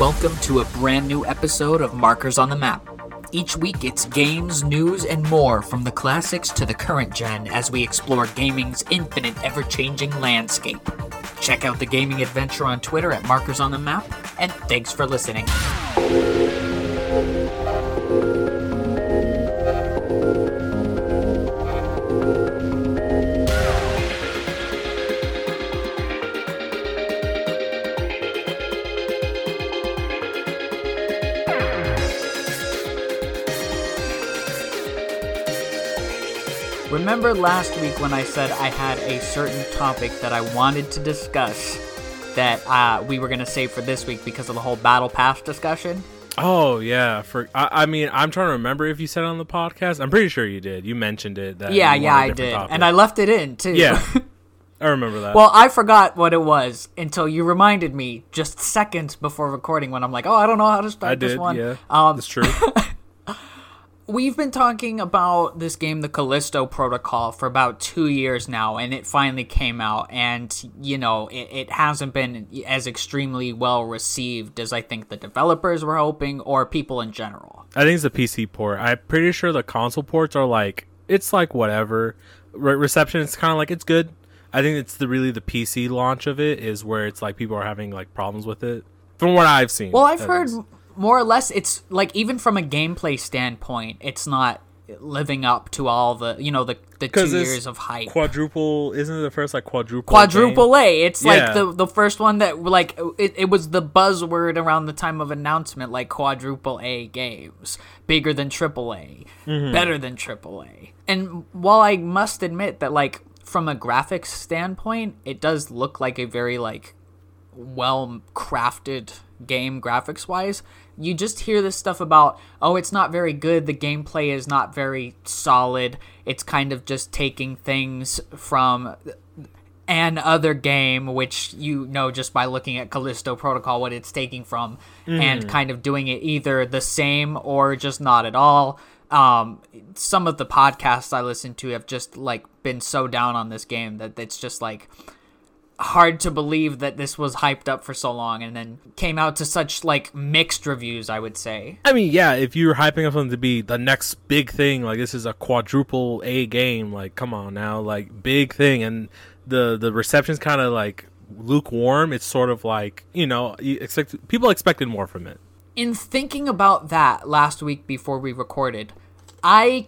Welcome to a brand new episode of Markers on the Map. Each week it's games, news, and more from the classics to the current gen as we explore gaming's infinite, ever changing landscape. Check out the gaming adventure on Twitter at Markers on the Map, and thanks for listening. Remember last week when I said I had a certain topic that I wanted to discuss that uh, we were going to save for this week because of the whole Battle Pass discussion? Oh yeah, for I, I, mean I'm trying to remember if you said it on the podcast. I'm pretty sure you did. You mentioned it. That yeah, yeah, I did, topic. and I left it in too. Yeah, I remember that. Well, I forgot what it was until you reminded me just seconds before recording when I'm like, oh, I don't know how to start I this did, one. Yeah, um, that's true. we've been talking about this game, the Callisto Protocol, for about two years now, and it finally came out. And, you know, it, it, hasn't been as extremely well received as I think the developers were hoping or people in general. I think it's the PC port. I'm pretty sure the console ports are like, it's like whatever. Re- reception is kind of like, it's good. I think it's the really the PC launch of it is where it's like people are having like problems with it. From what I've seen. Well, I've heard more or less it's like even from a gameplay standpoint it's not living up to all the you know the the two years of hype quadruple isn't it the first like quadruple quadruple game? a it's yeah. like the the first one that like it, it was the buzzword around the time of announcement like quadruple a games bigger than triple a mm-hmm. better than triple a and while i must admit that like from a graphics standpoint it does look like a very like well crafted game graphics wise you just hear this stuff about oh it's not very good the gameplay is not very solid it's kind of just taking things from an other game which you know just by looking at callisto protocol what it's taking from mm. and kind of doing it either the same or just not at all um, some of the podcasts i listen to have just like been so down on this game that it's just like hard to believe that this was hyped up for so long and then came out to such like mixed reviews i would say. I mean yeah if you're hyping up something to be the next big thing like this is a quadruple a game like come on now like big thing. And the the reception's kind of like lukewarm. It's sort of like you know you expect people expected more from it. In thinking about that last week before we recorded i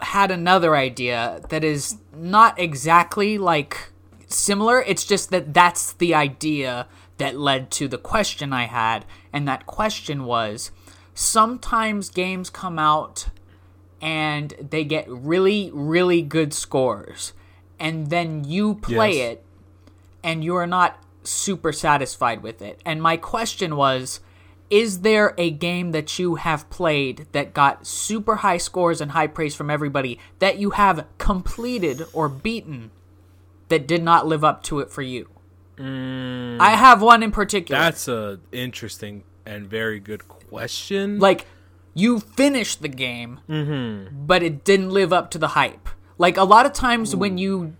had another idea that is not exactly like similar. It's just that that's the idea that led to the question I had. And that question was sometimes games come out and they get really, really good scores. And then you play yes. it and you're not super satisfied with it. And my question was is there a game that you have played that got super high scores and high praise from everybody that you have completed or beaten that did not live up to it for you? Mm, I have one in particular. That's a interesting and very good question. Like you finished the game, mm-hmm. but it didn't live up to the hype. Like a lot of times Ooh. when you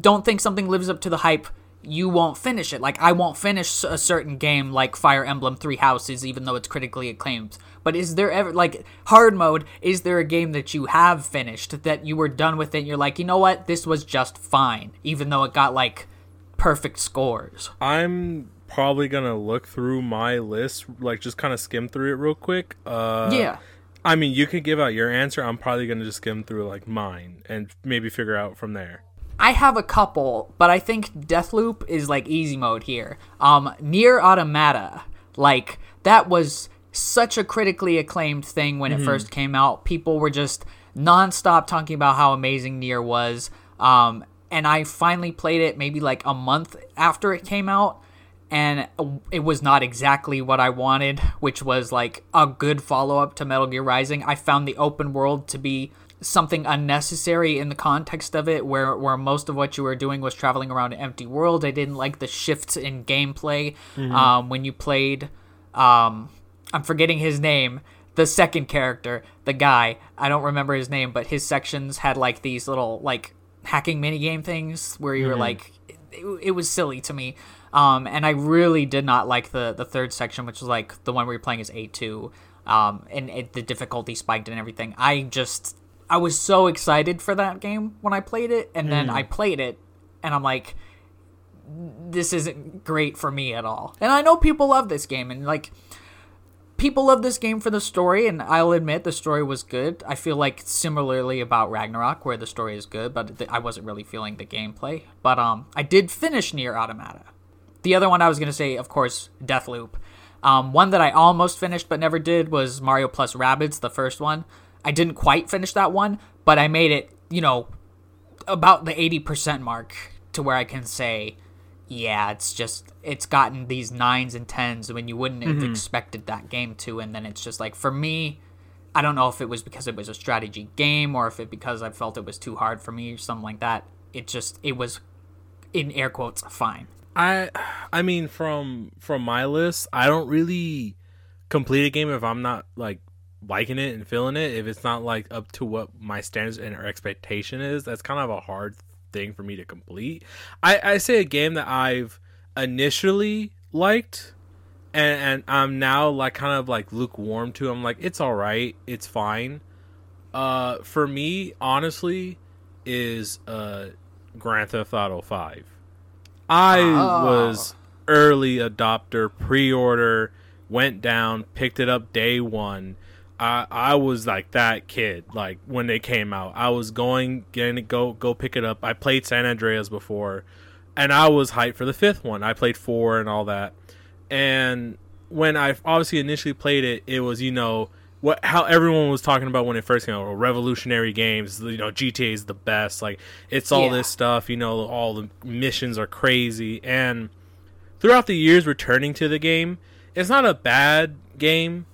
don't think something lives up to the hype, you won't finish it. Like I won't finish a certain game like Fire Emblem Three Houses, even though it's critically acclaimed. But is there ever like hard mode? Is there a game that you have finished that you were done with it? And you're like, you know what, this was just fine, even though it got like perfect scores. I'm probably gonna look through my list, like just kind of skim through it real quick. Uh, yeah. I mean, you can give out your answer. I'm probably gonna just skim through like mine and maybe figure out from there. I have a couple, but I think Deathloop is like easy mode here. Um, NieR Automata, like that was such a critically acclaimed thing when mm-hmm. it first came out. People were just nonstop talking about how amazing NieR was. Um, and I finally played it maybe like a month after it came out, and it was not exactly what I wanted, which was like a good follow up to Metal Gear Rising. I found the open world to be something unnecessary in the context of it where where most of what you were doing was traveling around an empty world i didn't like the shifts in gameplay mm-hmm. um, when you played um, I'm forgetting his name. The second character, the guy, I don't remember his name, but his sections had like these little like hacking mini game things where you mm-hmm. were like it, it was silly to me. Um, and I really did not like the the third section, which was like the one where you're playing as A two, um, and it, the difficulty spiked and everything. I just I was so excited for that game when I played it, and then mm. I played it, and I'm like, this isn't great for me at all. And I know people love this game, and like people love this game for the story, and I'll admit the story was good. I feel like similarly about Ragnarok, where the story is good, but I wasn't really feeling the gameplay. But um, I did finish NieR Automata. The other one I was gonna say, of course, Deathloop. Um, one that I almost finished but never did was Mario Plus Rabbids, the first one. I didn't quite finish that one, but I made it, you know, about the 80% mark to where I can say yeah, it's just it's gotten these nines and tens when you wouldn't have mm-hmm. expected that game to, and then it's just like for me, I don't know if it was because it was a strategy game or if it because I felt it was too hard for me or something like that. It just it was in air quotes fine. I I mean from from my list, I don't really complete a game if I'm not like liking it and feeling it. If it's not like up to what my standards and expectation is, that's kind of a hard thing for me to complete. I, I say a game that I've initially liked and, and I'm now like kind of like lukewarm to. I'm like, it's all right, it's fine. Uh, for me, honestly, is uh Grand Theft Auto Five. I oh. was early adopter, pre-order, went down, picked it up day one I I was like that kid. Like when they came out, I was going getting to go go pick it up. I played San Andreas before, and I was hyped for the fifth one. I played four and all that. And when I obviously initially played it, it was you know what how everyone was talking about when it first came out. Oh, revolutionary games, you know, GTA is the best. Like it's all yeah. this stuff. You know, all the missions are crazy. And throughout the years returning to the game, it's not a bad game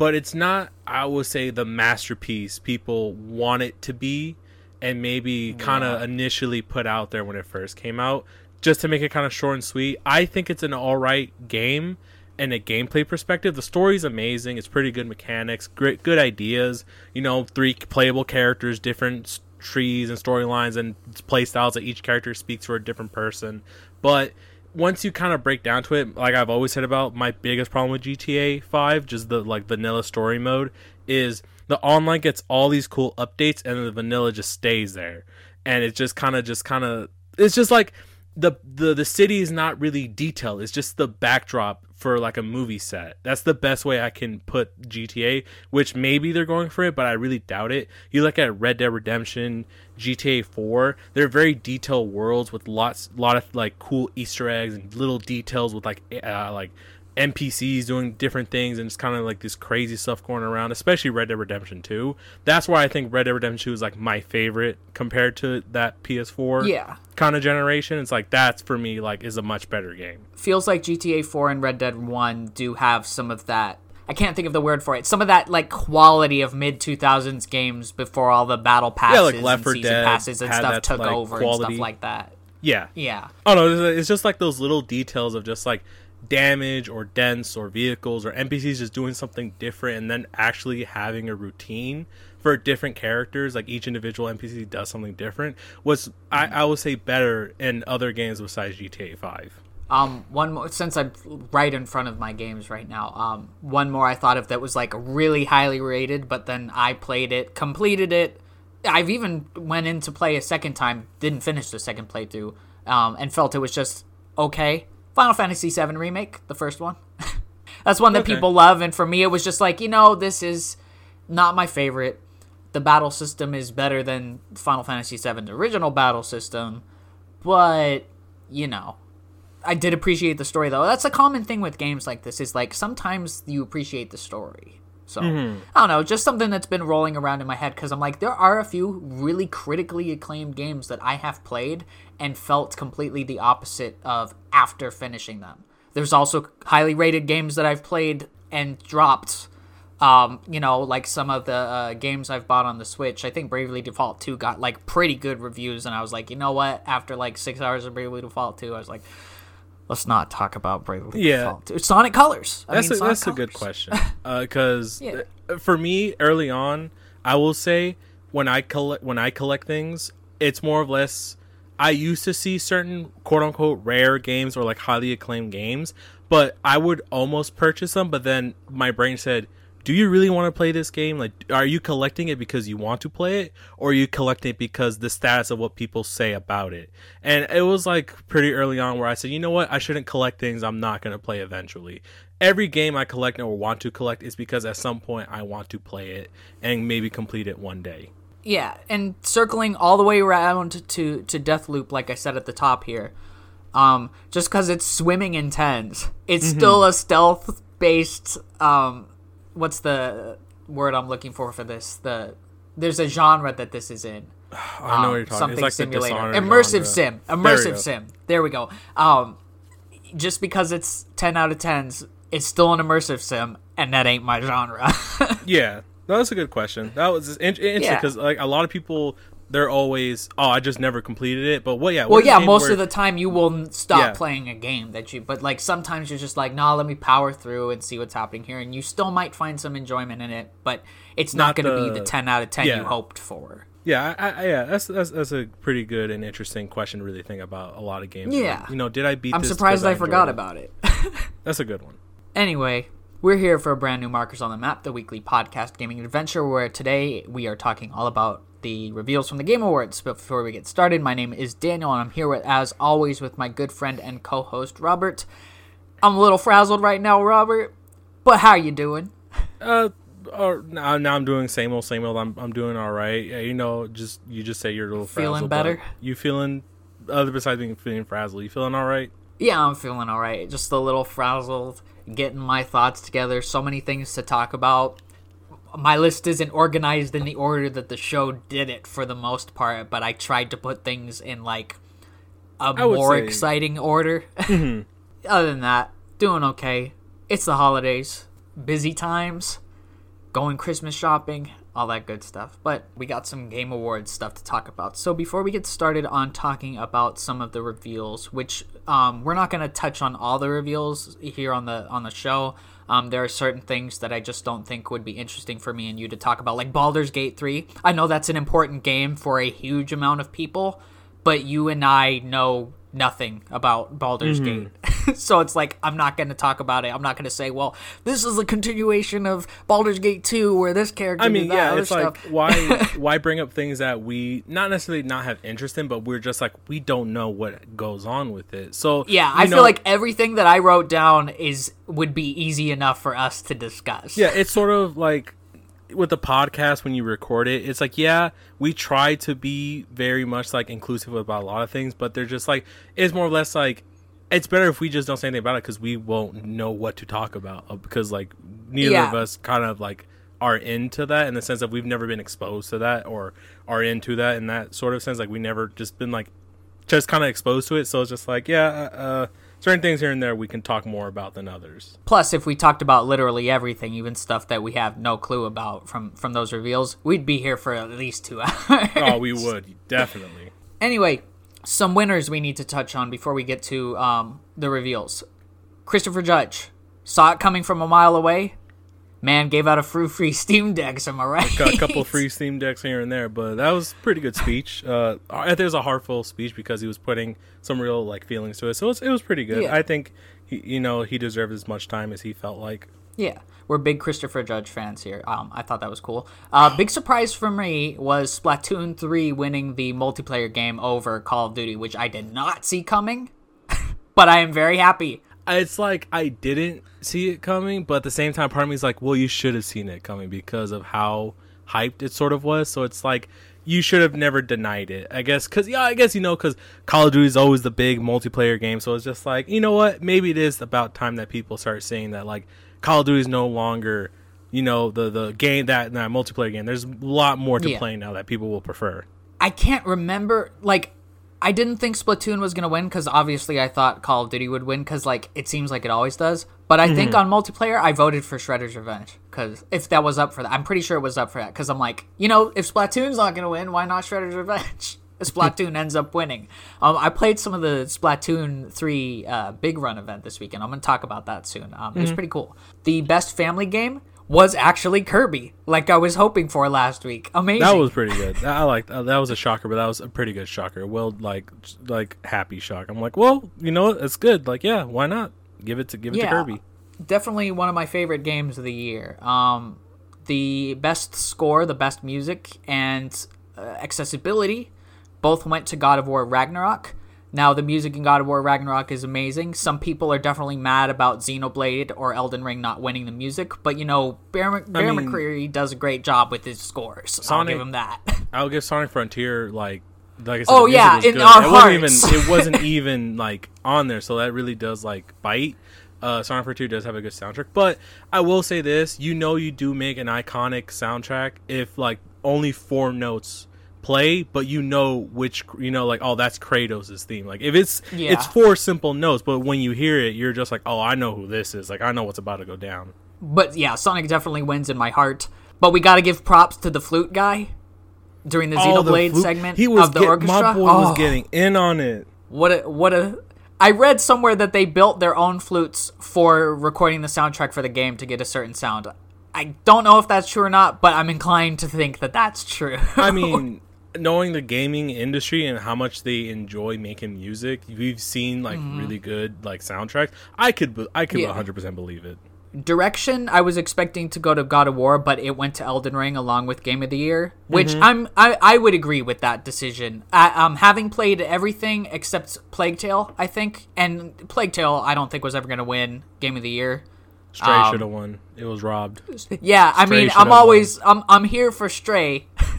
but it's not i would say the masterpiece people want it to be and maybe kind of initially put out there when it first came out just to make it kind of short and sweet. I think it's an all right game and a gameplay perspective. The story's amazing it's pretty good mechanics great good ideas you know three playable characters different trees and storylines and play styles that each character speaks for a different person. But once you kind of break down to it, like I've always said about my biggest problem with GTA 5, just the like vanilla story mode, is the online gets all these cool updates and the vanilla just stays there. And it just kind of just kind of it's just like the the the city is not really detailed. It's just the backdrop for like a movie set. That's the best way I can put GTA, which maybe they're going for it, but I really doubt it. You look at Red Dead Redemption, GTA 4, they're very detailed worlds with lots a lot of like cool Easter eggs and little details with like uh, like NPCs doing different things and it's kind of like this crazy stuff going around, especially Red Dead Redemption 2. That's why I think Red Dead Redemption 2 is like my favorite compared to that PS4 yeah. kind of generation. It's like that's for me like is a much better game. Feels like GTA 4 and Red Dead 1 do have some of that I can't think of the word for it. Some of that like quality of mid 2000s games before all the battle passes yeah, like Left and season Dead passes and stuff took like, over quality. and stuff like that. Yeah. Yeah. Oh no, it's just like those little details of just like damage or dents or vehicles or NPCs just doing something different and then actually having a routine for different characters, like each individual NPC does something different, was I, I would say better in other games besides GTA Five. Um, one more since I'm right in front of my games right now. Um, one more I thought of that was like really highly rated, but then I played it, completed it. I've even went in to play a second time, didn't finish the second playthrough, um, and felt it was just okay. Final Fantasy VII Remake, the first one. That's one that okay. people love, and for me, it was just like, you know, this is not my favorite. The battle system is better than Final Fantasy VII's original battle system, but, you know, I did appreciate the story, though. That's a common thing with games like this, is like sometimes you appreciate the story. So mm-hmm. I don't know, just something that's been rolling around in my head because I'm like, there are a few really critically acclaimed games that I have played and felt completely the opposite of after finishing them. There's also highly rated games that I've played and dropped. Um, you know, like some of the uh, games I've bought on the Switch. I think Bravely Default 2 got like pretty good reviews, and I was like, you know what? After like six hours of Bravely Default 2, I was like, let's not talk about Bravely yeah. Default 2. Sonic Colors. I that's mean, a, Sonic that's Colors. a good question. Because uh, yeah. For me, early on, I will say when I collect when I collect things, it's more or less I used to see certain quote unquote rare games or like highly acclaimed games, but I would almost purchase them, but then my brain said, do you really want to play this game? Like, are you collecting it because you want to play it, or are you collecting it because the status of what people say about it? And it was like pretty early on where I said, you know what, I shouldn't collect things I'm not going to play eventually. Every game I collect or want to collect is because at some point I want to play it and maybe complete it one day. Yeah, and circling all the way around to to Deathloop, like I said at the top here, um, just because it's swimming in tens, it's mm-hmm. still a stealth based um what's the word I'm looking for for this? The there's a genre that this is in. I know um, what you're talking. Something like simulator, immersive genre. sim, immersive sim. There we go. Um, just because it's ten out of tens, it's still an immersive sim, and that ain't my genre. yeah, no, that's a good question. That was interesting because yeah. like a lot of people they're always oh I just never completed it. But what yeah, well yeah, most where, of the time you will stop yeah. playing a game that you. But like sometimes you're just like nah, let me power through and see what's happening here, and you still might find some enjoyment in it, but it's not, not going to be the ten out of ten yeah. you hoped for. Yeah, I, I, yeah, that's, that's that's a pretty good and interesting question to really think about a lot of games. Yeah, like, you know, did I beat? I'm surprised I, I forgot it? about it. that's a good one. Anyway, we're here for a brand new Markers on the Map, the weekly podcast gaming adventure, where today we are talking all about the reveals from the Game Awards. But before we get started, my name is Daniel, and I'm here with, as always, with my good friend and co-host Robert. I'm a little frazzled right now, Robert, but how you doing? Uh, uh now, now I'm doing same old, same old. I'm I'm doing all right. Yeah, you know, just you just say you're a little feeling better. You feeling other besides being feeling frazzled? You feeling all right? Yeah, I'm feeling all right. Just a little frazzled, getting my thoughts together. So many things to talk about my list isn't organized in the order that the show did it for the most part, but I tried to put things in like a more say... exciting order. Mm-hmm. Other than that, doing okay. It's the holidays, busy times, going Christmas shopping, all that good stuff. But we got some Game Awards stuff to talk about. So before we get started on talking about some of the reveals, which um, we're not going to touch on all the reveals here on the on the show. Um, there are certain things that I just don't think would be interesting for me and you to talk about, like Baldur's Gate 3. I know that's an important game for a huge amount of people, but you and I know nothing about Baldur's mm-hmm. Gate. so it's like I'm not going to talk about it. I'm not going to say, "Well, this is a continuation of Baldur's Gate 2 where this character I mean, yeah, it's stuff. like why why bring up things that we not necessarily not have interest in, but we're just like we don't know what goes on with it. So Yeah, I know, feel like everything that I wrote down is would be easy enough for us to discuss. Yeah, it's sort of like with the podcast when you record it it's like yeah we try to be very much like inclusive about a lot of things but they're just like it's more or less like it's better if we just don't say anything about it because we won't know what to talk about uh, because like neither yeah. of us kind of like are into that in the sense that we've never been exposed to that or are into that in that sort of sense like we never just been like just kind of exposed to it so it's just like yeah uh, uh certain things here and there we can talk more about than others. Plus, if we talked about literally everything, even stuff that we have no clue about from from those reveals, we'd be here for at least two hours. Oh, we would definitely. anyway, some winners we need to touch on before we get to um, the reveals. Christopher Judge saw it coming from a mile away man gave out a free free Steam Decks. Am I right? Got a couple free Steam Decks here and there, but that was pretty good speech. Uh, I think it was a heartful speech because he was putting some real like feelings to it. So it was, it was pretty good. Yeah. I think he, you know, he deserved as much time as he felt like. Yeah, we're big Christopher Judge fans here. Um, I thought that was cool. Uh, big surprise for me was Splatoon 3 winning the multiplayer game over Call of Duty, which I did not see coming, but I am very happy it's like I didn't see it coming, but at the same time, part of me is like, well, you should have seen it coming because of how hyped it sort of was. So it's like you should have never denied it. I guess because yeah, I guess you know because Call of Duty is always the big multiplayer game. So it's just like you know what, maybe it is about time that people start saying that like Call of Duty is no longer you know the the game that that multiplayer game. There's a lot more to yeah. play now that people will prefer. I can't remember like I didn't think Splatoon was going to win because obviously I thought Call of Duty would win because like it seems like it always does. But I mm-hmm. think on multiplayer I voted for Shredder's Revenge because if that was up for that, I'm pretty sure it was up for that because I'm like, you know, if Splatoon's not going to win, why not Shredder's Revenge? Splatoon ends up winning. Um, I played some of the Splatoon 3 uh, big run event this weekend. I'm going to talk about that soon. Um, mm-hmm. It was mm-hmm. pretty cool. The best family game was actually Kirby, like I was hoping for last week. Amazing. That was pretty good. I like that was a shocker, but that was a pretty good shocker. Well, like like happy shock. I'm like, well, you know what? It's good. Like, yeah, why not? Give it to give it yeah, to Kirby. Definitely one of my favorite games of the year. Um, the best score, the best music, and uh, accessibility both went to God of War Ragnarok. Now, the music in God of War Ragnarok is amazing. Some people are definitely mad about Xenoblade or Elden Ring not winning the music, but you know, Bear, Bear mean, McCreary does a great job with his scores. Sonic, I'll give him that. I'll give Sonic Frontier like like I said, oh yeah, in good. our it hearts. Wasn't even, it wasn't even like on there, so that really does like bite. Uh, Sonic Frontier does have a good soundtrack, but I will say this: you know, you do make an iconic soundtrack if like only four notes play, but you know which you know like oh that's Kratos' theme. Like if it's yeah. it's four simple notes, but when you hear it, you're just like oh I know who this is. Like I know what's about to go down. But yeah, Sonic definitely wins in my heart. But we got to give props to the flute guy during the oh, Xenoblade the segment he was of the get, orchestra. My boy oh. was getting in on it. What a what a I read somewhere that they built their own flutes for recording the soundtrack for the game to get a certain sound. I don't know if that's true or not, but I'm inclined to think that that's true. I mean, knowing the gaming industry and how much they enjoy making music, we've seen like mm-hmm. really good like soundtracks. I could I could yeah. 100% believe it. Direction, I was expecting to go to God of War, but it went to Elden Ring along with Game of the Year, which mm-hmm. I'm I, I would agree with that decision. I, um, having played everything except Plague Tale, I think, and Plague Tale, I don't think was ever going to win Game of the Year. Stray um, should have won. It was robbed. Yeah, I mean, I'm always won. I'm I'm here for Stray.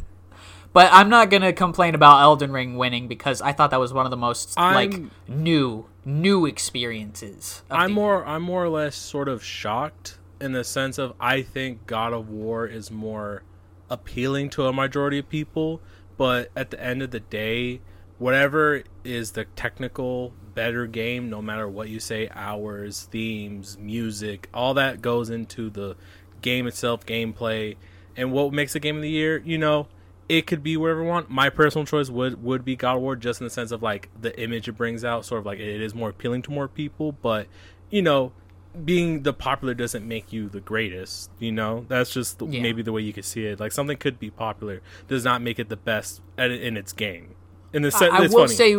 But I'm not gonna complain about Elden Ring winning because I thought that was one of the most I'm, like new new experiences. I'm more I'm more or less sort of shocked in the sense of I think God of War is more appealing to a majority of people, but at the end of the day, whatever is the technical better game, no matter what you say, hours, themes, music, all that goes into the game itself, gameplay, and what makes a game of the year, you know, it could be whatever we want. My personal choice would would be God of War, just in the sense of like the image it brings out, sort of like it is more appealing to more people. But you know, being the popular doesn't make you the greatest. You know, that's just yeah. maybe the way you could see it. Like something could be popular, does not make it the best at, in its game. In the sense, I, I will funny. say,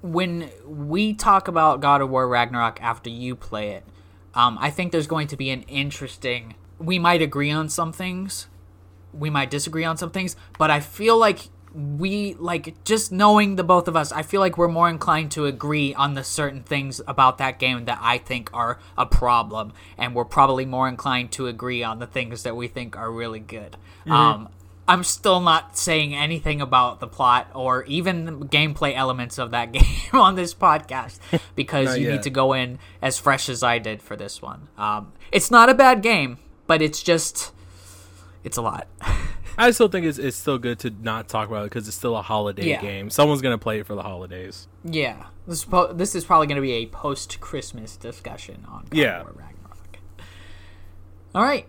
when we talk about God of War Ragnarok after you play it, um, I think there's going to be an interesting. We might agree on some things, we might disagree on some things, but I feel like we like just knowing the both of us i feel like we're more inclined to agree on the certain things about that game that i think are a problem and we're probably more inclined to agree on the things that we think are really good mm-hmm. um i'm still not saying anything about the plot or even the gameplay elements of that game on this podcast because you yet. need to go in as fresh as i did for this one um it's not a bad game but it's just it's a lot. I still think it's, it's still good to not talk about it because it's still a holiday yeah. game. Someone's gonna play it for the holidays. Yeah, this is, po- this is probably gonna be a post Christmas discussion on God yeah. Ragnarok. All right,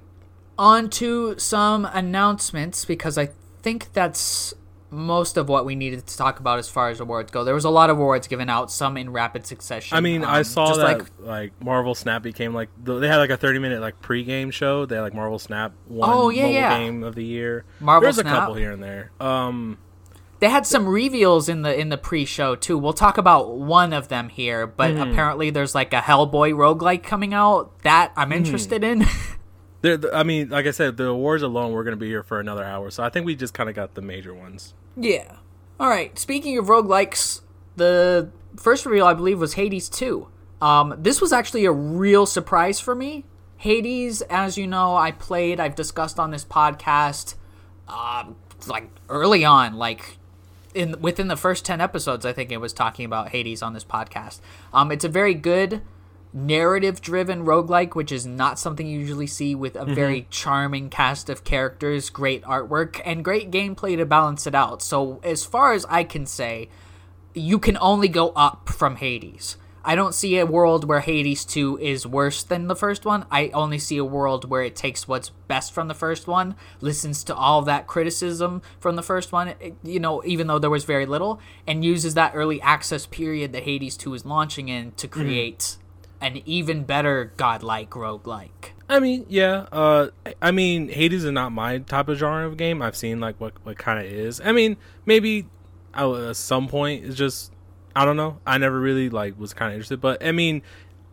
on to some announcements because I think that's most of what we needed to talk about as far as awards go. There was a lot of awards given out, some in rapid succession. I mean, um, I saw that like, like, Marvel Snap became like they had like a thirty minute like pregame show. They had like Marvel Snap one oh, yeah, yeah. game of the year. Marvel There's Snap. a couple here and there. Um, they had some reveals in the in the pre-show too. We'll talk about one of them here, but mm. apparently there's like a Hellboy roguelike coming out that I'm mm. interested in. I mean, like I said, the awards alone, we're going to be here for another hour. So I think we just kind of got the major ones. Yeah. All right. Speaking of roguelikes, the first reveal I believe was Hades 2. Um, this was actually a real surprise for me. Hades, as you know, I played, I've discussed on this podcast, uh, like early on, like in within the first 10 episodes, I think it was talking about Hades on this podcast. Um, it's a very good narrative driven roguelike, which is not something you usually see with a mm-hmm. very charming cast of characters, great artwork, and great gameplay to balance it out. So, as far as I can say, you can only go up from Hades. I don't see a world where Hades 2 is worse than the first one. I only see a world where it takes what's best from the first one, listens to all that criticism from the first one, you know, even though there was very little, and uses that early access period that Hades 2 is launching in to mm-hmm. create an even better godlike roguelike. I mean, yeah. Uh, I mean, Hades is not my type of genre of game. I've seen like what what kind of is. I mean, maybe at some point it's just I don't know. I never really like was kind of interested, but I mean,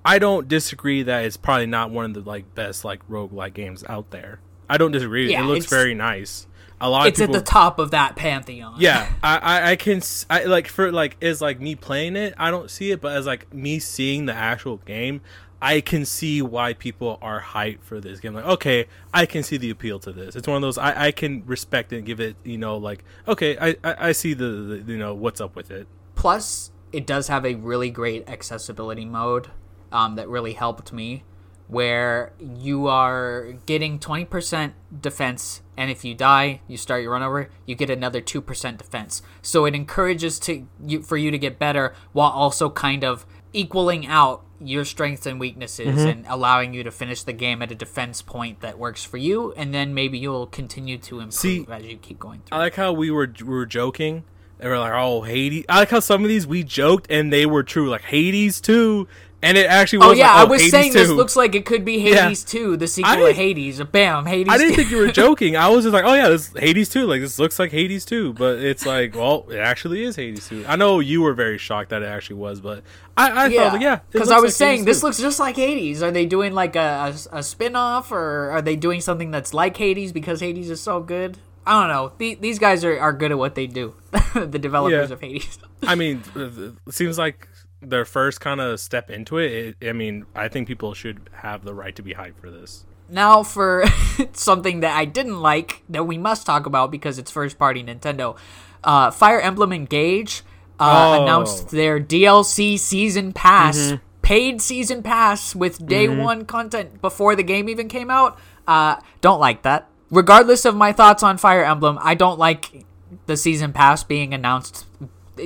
I don't disagree that it's probably not one of the like best like rogue like games out there. I don't disagree. Yeah, it looks very nice. A lot it's people, at the top of that pantheon. Yeah, I, I, I can I like for like is like me playing it. I don't see it, but as like me seeing the actual game, I can see why people are hyped for this game. Like, okay, I can see the appeal to this. It's one of those I, I can respect it and give it, you know, like, okay, I, I, I see the, the, you know, what's up with it. Plus, it does have a really great accessibility mode um, that really helped me, where you are getting 20% defense, and if you die, you start your run over, you get another 2% defense. So it encourages to you for you to get better while also kind of equaling out your strengths and weaknesses mm-hmm. and allowing you to finish the game at a defense point that works for you and then maybe you'll continue to improve See, as you keep going through. I like how we were we were joking. They were like, "Oh, Hades." I like how some of these we joked and they were true. Like Hades too and it actually oh, was. Oh yeah, like, oh, I was Hades saying 2. this looks like it could be Hades yeah. 2, the sequel to Hades. Bam, Hades. I didn't 2. think you were joking. I was just like, oh yeah, this is Hades 2. Like this looks like Hades 2, but it's like, well, it actually is Hades 2. I know you were very shocked that it actually was, but I, I yeah. thought, like, yeah, because I was like saying this 2. looks just like Hades. Are they doing like a, a, a spin off, or are they doing something that's like Hades because Hades is so good? I don't know. these guys are, are good at what they do. the developers yeah. of Hades. I mean, it seems like their first kind of step into it, it, I mean, I think people should have the right to be hyped for this. Now for something that I didn't like that we must talk about because it's first party Nintendo. Uh, Fire Emblem Engage uh, oh. announced their DLC season pass, mm-hmm. paid season pass with day mm-hmm. one content before the game even came out. Uh, don't like that. Regardless of my thoughts on Fire Emblem, I don't like the season pass being announced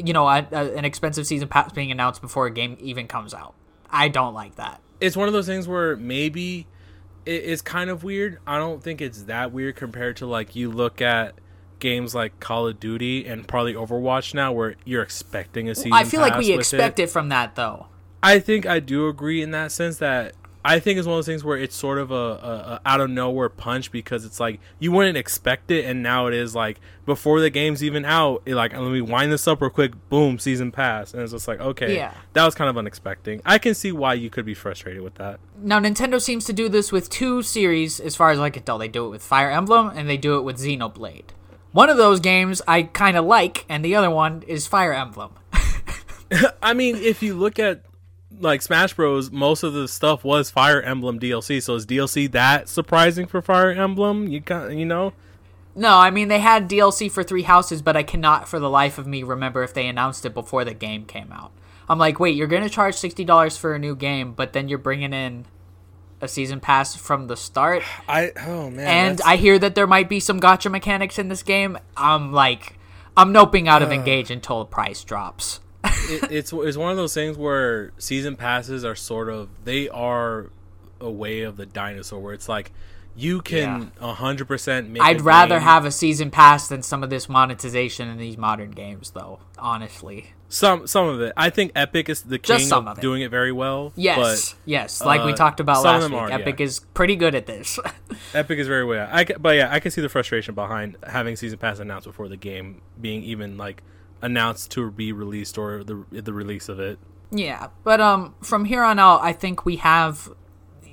you know, a, a, an expensive season pass being announced before a game even comes out. I don't like that. It's one of those things where maybe it's kind of weird. I don't think it's that weird compared to like you look at games like Call of Duty and probably Overwatch now, where you're expecting a season. I feel like we expect it. it from that though. I think I do agree in that sense that I think it's one of those things where it's sort of a, a, a, out of nowhere punch because it's like you wouldn't expect it, and now it is like before the game's even out. It like let me wind this up real quick. Boom, season pass, and it's just like okay, yeah. that was kind of unexpected. I can see why you could be frustrated with that. Now Nintendo seems to do this with two series, as far as I can tell. They do it with Fire Emblem and they do it with Xenoblade. One of those games I kind of like, and the other one is Fire Emblem. I mean, if you look at like Smash Bros, most of the stuff was Fire Emblem DLC. So is DLC that surprising for Fire Emblem? You got you know. No, I mean they had DLC for Three Houses, but I cannot for the life of me remember if they announced it before the game came out. I'm like, wait, you're gonna charge sixty dollars for a new game, but then you're bringing in a season pass from the start. I oh man, and that's... I hear that there might be some gotcha mechanics in this game. I'm like, I'm noping out of uh... Engage until the price drops it, it's it's one of those things where season passes are sort of they are a way of the dinosaur where it's like you can hundred percent make. I'd rather game. have a season pass than some of this monetization in these modern games, though. Honestly, some some of it. I think Epic is the king of, of doing it very well. Yes, but, yes. Like uh, we talked about last week, are, Epic yeah. is pretty good at this. Epic is very well. I but yeah, I can see the frustration behind having season pass announced before the game being even like announced to be released or the the release of it. Yeah, but um, from here on out, I think we have,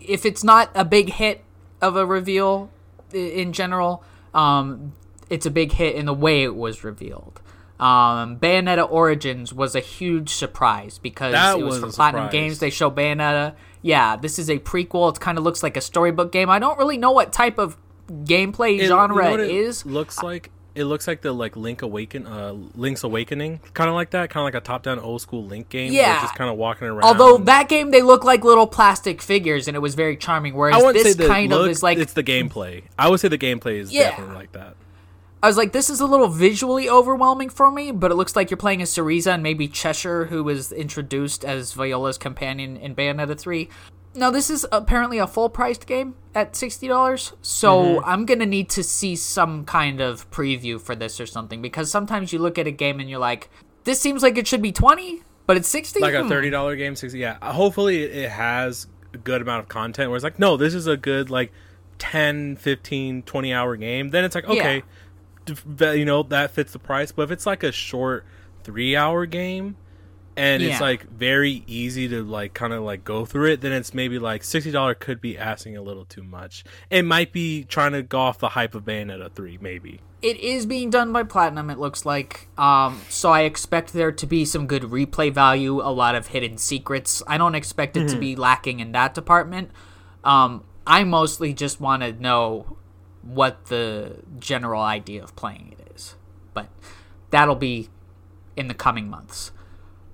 if it's not a big hit of a reveal in general, um, it's a big hit in the way it was revealed. Um, Bayonetta Origins was a huge surprise because that it was, was from Platinum Games. They show Bayonetta. Yeah, this is a prequel. It kind of looks like a storybook game. I don't really know what type of gameplay it, genre you know it, it is. Looks like it looks like the like Link Awaken, uh, Link's Awakening, kind of like that, kind of like a top-down old school Link game. Yeah, just kind of walking around. Although that game, they look like little plastic figures, and it was very charming. Whereas this kind look, of is like it's the gameplay. I would say the gameplay is yeah. definitely like that. I was like, this is a little visually overwhelming for me, but it looks like you're playing as Cereza and maybe Cheshire, who was introduced as Viola's companion in Bayonetta 3. Now, this is apparently a full priced game at $60, so mm-hmm. I'm going to need to see some kind of preview for this or something because sometimes you look at a game and you're like, this seems like it should be 20 but it's 60 Like a hmm. $30 game, 60 Yeah, hopefully it has a good amount of content where it's like no this is a good like 10 15 20 hour game then it's like okay yeah. you know that fits the price but if it's like a short three hour game and yeah. it's like very easy to like kind of like go through it then it's maybe like $60 could be asking a little too much. It might be trying to go off the hype of bayonetta 3 maybe. It is being done by platinum it looks like um, so i expect there to be some good replay value a lot of hidden secrets. I don't expect it mm-hmm. to be lacking in that department. Um, i mostly just want to know what the general idea of playing it is but that'll be in the coming months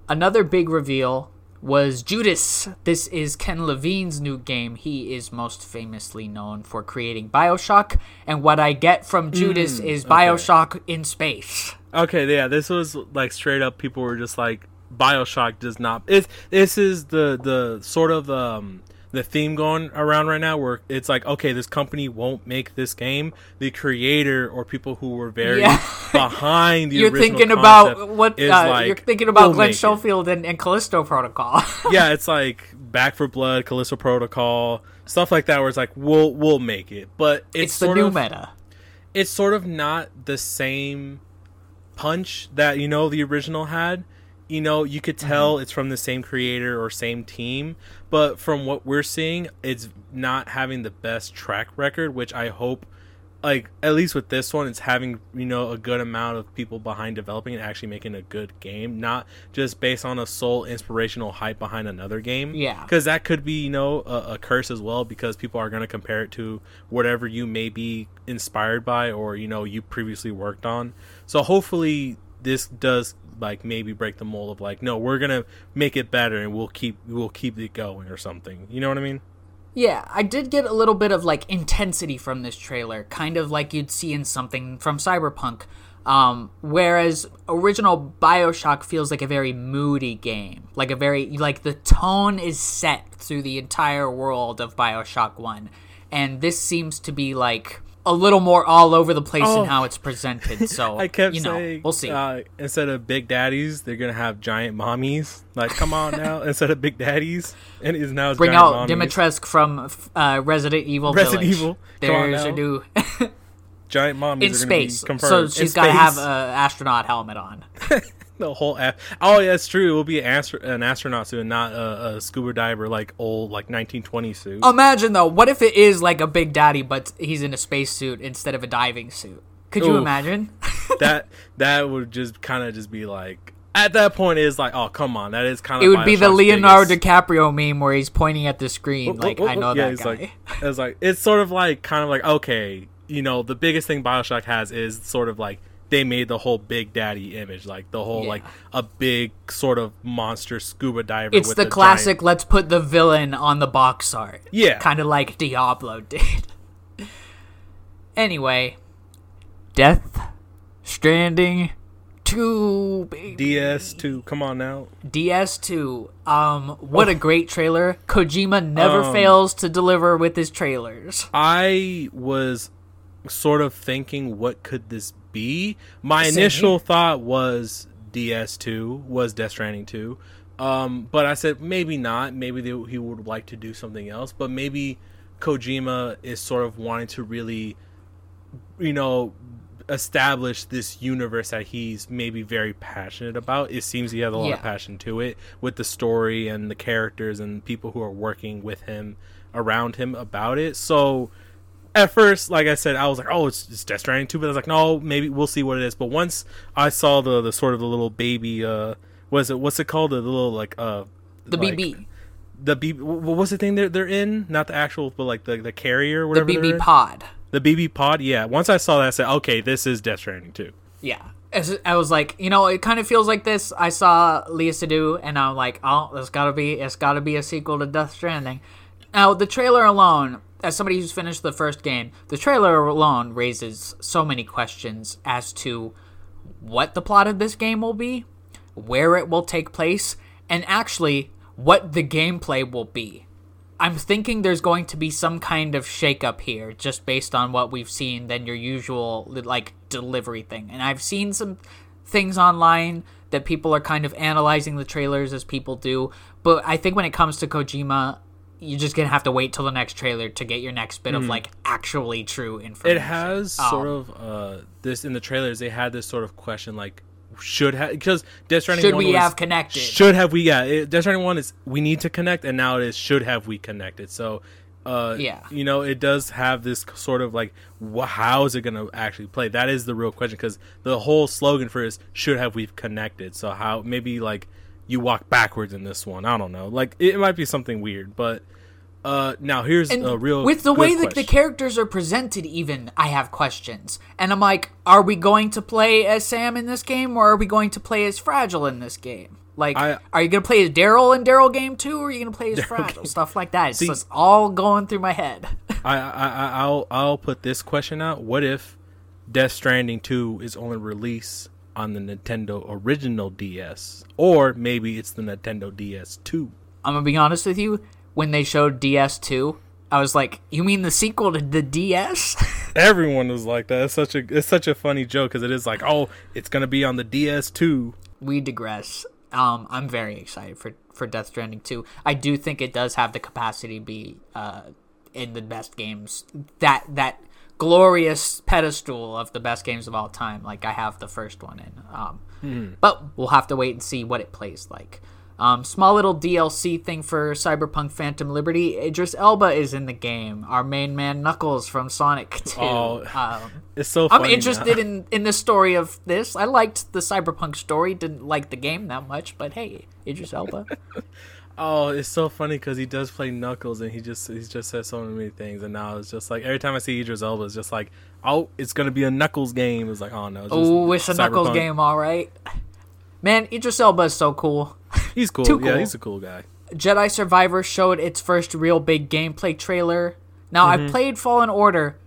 Another big reveal was Judas. This is Ken Levine's new game. He is most famously known for creating Bioshock, and what I get from Judas mm, is Bioshock okay. in space. Okay, yeah, this was like straight up. People were just like, Bioshock does not. It's this is the the sort of um the theme going around right now where it's like okay this company won't make this game. The creator or people who were very yeah. behind the you're thinking about what uh, like, you're thinking about we'll glen schofield and, and callisto protocol. Yeah it's like back for blood callisto protocol stuff like that where it's like we'll we'll make it. But it's, it's the new of, meta. it's sort of not the same punch that you know the original had you know, you could tell mm-hmm. it's from the same creator or same team, but from what we're seeing, it's not having the best track record, which I hope like at least with this one it's having you know a good amount of people behind developing and actually making a good game not just based on a sole inspirational hype behind another game. Yeah. Because that could be you know a, a curse as well because people are going to compare it to whatever you may be inspired by or you know you previously worked on. So hopefully this does like maybe break the mold of like no we're gonna make it better and we'll keep we'll keep it going or something. You know what i mean? Yeah i did get a little bit of like intensity from this trailer kind of like you'd see in something from cyberpunk um, whereas original bioshock feels like a very moody game like a very like the tone is set through the entire world of bioshock 1 and this seems to be like a little more all over the place oh. in how it's presented. So I kept you know, saying, we'll see. Uh, instead of big daddies, they're gonna have giant mommies. Like, come on now, instead of big daddies, and is now bring out mommies. Dimitrescu from uh, Resident Evil. Resident Village. Evil. There's a new giant mommies in space. So she's got to have an astronaut helmet on. the whole app. Oh yeah, it's true. It will be an, astro- an astronaut suit, and not a, a, scuba diver like old like 1920 suit. Imagine though, what if it is like a Big Daddy, but he's in a space suit instead of a diving suit? Could you Oof. imagine? that that would just kind of just be like at that point it's like oh come on that is kind of it would be the Leonardo biggest. DiCaprio meme where he's pointing at the screen like I know yeah, that guy. Like, it's like it's sort of like kind of like okay you know the biggest thing Bioshock has is sort of like they made the whole Big Daddy image, like the whole yeah. like a big sort of monster scuba diver. It's the, classic. Giant... Let's put the villain on the box art. Yeah, kind of like Diablo did. anyway, Death Stranding two DS2 come on now DS2 um what oh. a great trailer Kojima never um, fails to deliver with his trailers I was sort of thinking what could this be. My Same initial thought was DS2 was Death Stranding 2. Um, but I said maybe not. Maybe they, he would like to do something else. But maybe Kojima is sort of wanting to really, you know, establish this universe that he's maybe very passionate about. It seems he has a lot yeah. of passion to it with the story and the characters and people who are working with him around him about it. So at first, like I said, I was like, "Oh, it's, it's Death Stranding 2, but I was like, "No, maybe we'll see what it is." But once I saw the the sort of the little baby, uh, was it what's it called? The little like uh, the like, BB. The BB. What was the thing they're they're in? Not the actual, but like the the carrier, whatever. The BB pod. The BB pod. Yeah. Once I saw that, I said, "Okay, this is Death Stranding 2. Yeah. I was like, you know, it kind of feels like this. I saw Léa Seydoux, and I'm like, oh, it's gotta be, it's gotta be a sequel to Death Stranding. Now, the trailer alone, as somebody who's finished the first game, the trailer alone raises so many questions as to what the plot of this game will be, where it will take place, and actually what the gameplay will be. I'm thinking there's going to be some kind of shakeup here, just based on what we've seen than your usual like delivery thing. And I've seen some things online that people are kind of analyzing the trailers as people do, but I think when it comes to Kojima, you're just gonna have to wait till the next trailer to get your next bit mm. of like actually true information. It has um, sort of uh, this in the trailers. They had this sort of question like, should have because Death Stranding should we was, have connected? Should have we? Yeah, it, Death Stranding one is we need to connect, and now it is should have we connected. So. Uh, yeah, you know, it does have this sort of like, wh- how is it going to actually play? That is the real question because the whole slogan for it is should have we connected. So how maybe like you walk backwards in this one. I don't know. Like it might be something weird, but uh, now here's and a real with the way that the characters are presented. Even I have questions, and I'm like, are we going to play as Sam in this game, or are we going to play as Fragile in this game? Like, I, are you gonna play as Daryl in Daryl Game Two, or are you gonna play as Fragile? Stuff like that. It's See, just all going through my head. I, I I'll I'll put this question out. What if Death Stranding Two is only release on the Nintendo original DS, or maybe it's the Nintendo DS 2. I'm gonna be honest with you. When they showed DS 2, I was like, "You mean the sequel to the DS?" Everyone was like that. It's such a it's such a funny joke because it is like, "Oh, it's gonna be on the DS 2." We digress. Um, I'm very excited for for Death Stranding 2. I do think it does have the capacity to be uh, in the best games that that glorious pedestal of the best games of all time. Like I have the first one in. Um, mm. But we'll have to wait and see what it plays like. Um, small little DLC thing for Cyberpunk Phantom Liberty. Idris Elba is in the game. Our main man Knuckles from Sonic 2. Oh, um, it's so I'm interested in, in the story of this. I liked the Cyberpunk story, didn't like the game that much, but hey, Idris Elba. Oh, it's so funny because he does play Knuckles, and he just he just says so many things, and now it's just like every time I see Idris Elba, it's just like, oh, it's gonna be a Knuckles game. It's like, oh no, oh, it's a Knuckles game, all right. Man, Idris Elba is so cool. He's cool. cool. Yeah, he's a cool guy. Jedi Survivor showed its first real big gameplay trailer. Now mm-hmm. I played Fallen Order.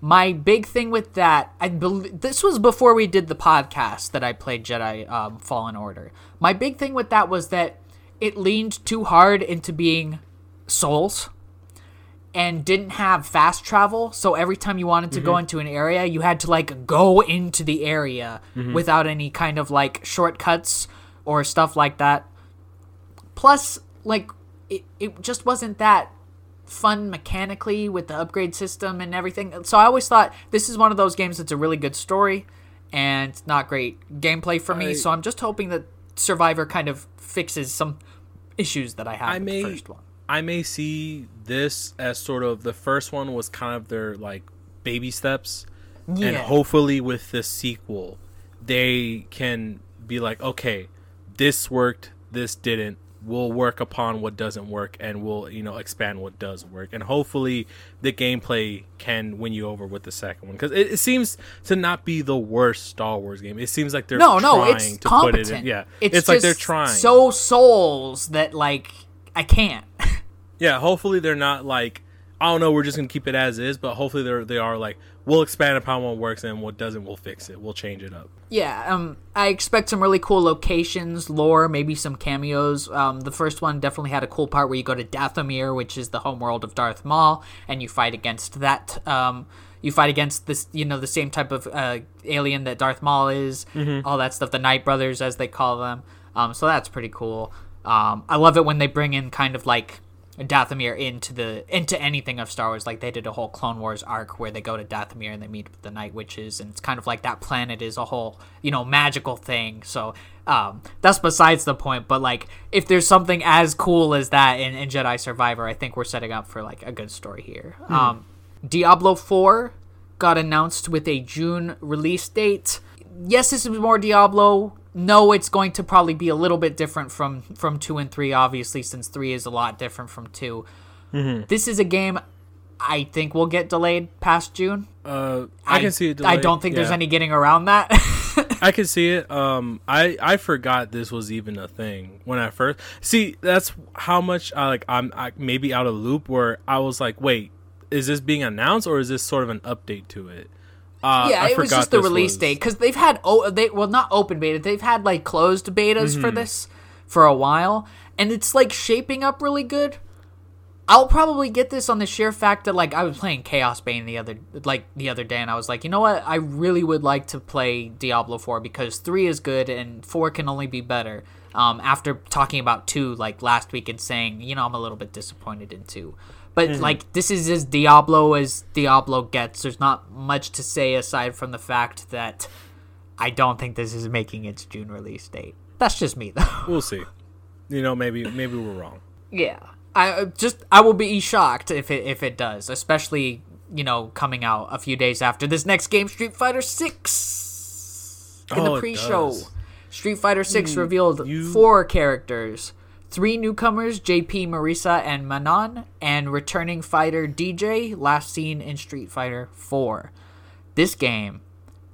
My big thing with that, I believe this was before we did the podcast that I played Jedi um, Fallen Order. My big thing with that was that it leaned too hard into being Souls and didn't have fast travel. So every time you wanted to mm-hmm. go into an area, you had to like go into the area mm-hmm. without any kind of like shortcuts or stuff like that. Plus, like, it, it just wasn't that fun mechanically with the upgrade system and everything. So I always thought this is one of those games that's a really good story and not great gameplay for me. I, so I'm just hoping that Survivor kind of fixes some issues that I have I may, first one. I may see this as sort of the first one was kind of their like baby steps. Yeah. And hopefully with the sequel they can be like, okay, this worked, this didn't we'll work upon what doesn't work and we'll you know expand what does work. And hopefully the gameplay can win you over with the second one. Because it, it, seems to not be the worst star wars game. It seems like they're no no it's to competent. put it in yeah it's, it's like they're trying. so souls that like i can't. Yeah hopefully they're not like I don't know. We're just gonna keep it as is, but hopefully they they are like we'll expand upon what works and what doesn't. We'll fix it. We'll change it up. Yeah. Um. I expect some really cool locations, lore, maybe some cameos. Um. The first one definitely had a cool part where you go to Dathomir, which is the homeworld of Darth Maul, and you fight against that. Um. You fight against this, you know, the same type of uh, alien that Darth Maul is, mm-hmm. all that stuff. The Night Brothers, as they call them. Um. So that's pretty cool. Um. I love it when they bring in kind of like Dathomir into the into anything of Star Wars. Like they did a whole Clone Wars arc where they go to Dathomir and they meet with the Night Witches, and it's kind of like that planet is a whole you know magical thing. So um, that's besides the point. But like if there's something as cool as that in, in Jedi Survivor, I think we're setting up for like a good story here. Mm. Um, Diablo Four got announced with a June release date. Yes, this is more Diablo no, it's going to probably be a little bit different from from two and three, obviously, since three is a lot different from 2 mm-hmm. This is a game I think will get delayed past June. Uh, I, I can see it. Delayed. I don't think yeah. there's any getting around that. I can see it. Um, I I forgot this was even a thing when I first see. That's how much I like. I'm I, maybe out of loop where I was like, wait, is this being announced or is this sort of an update to it? Uh, yeah, I it was just the release was... date because they've had oh they well not open beta they've had like closed betas mm-hmm. for this for a while and it's like shaping up really good. I'll probably get this on the sheer fact that like I was playing Chaosbane the other like the other day and I was like, you know what? I really would like to play Diablo 4 because 3 is good and 4 can only be better. Um, after talking about two like last week and saying, you know, I'm a little bit disappointed in two. But mm-hmm. like this is as Diablo as Diablo gets. There's not much to say aside from the fact that I don't think this is making its June release date. That's just me though. We'll see. You know, maybe maybe we're wrong. Yeah. I uh, just I will be shocked if it if it does, especially you know coming out a few days after this next game, Street Fighter Six. In oh, the pre-show, Street Fighter Six mm, revealed you... four characters, three newcomers, JP, Marisa, and Manon, and returning fighter Dee Jay, last seen in Street Fighter Four. This game,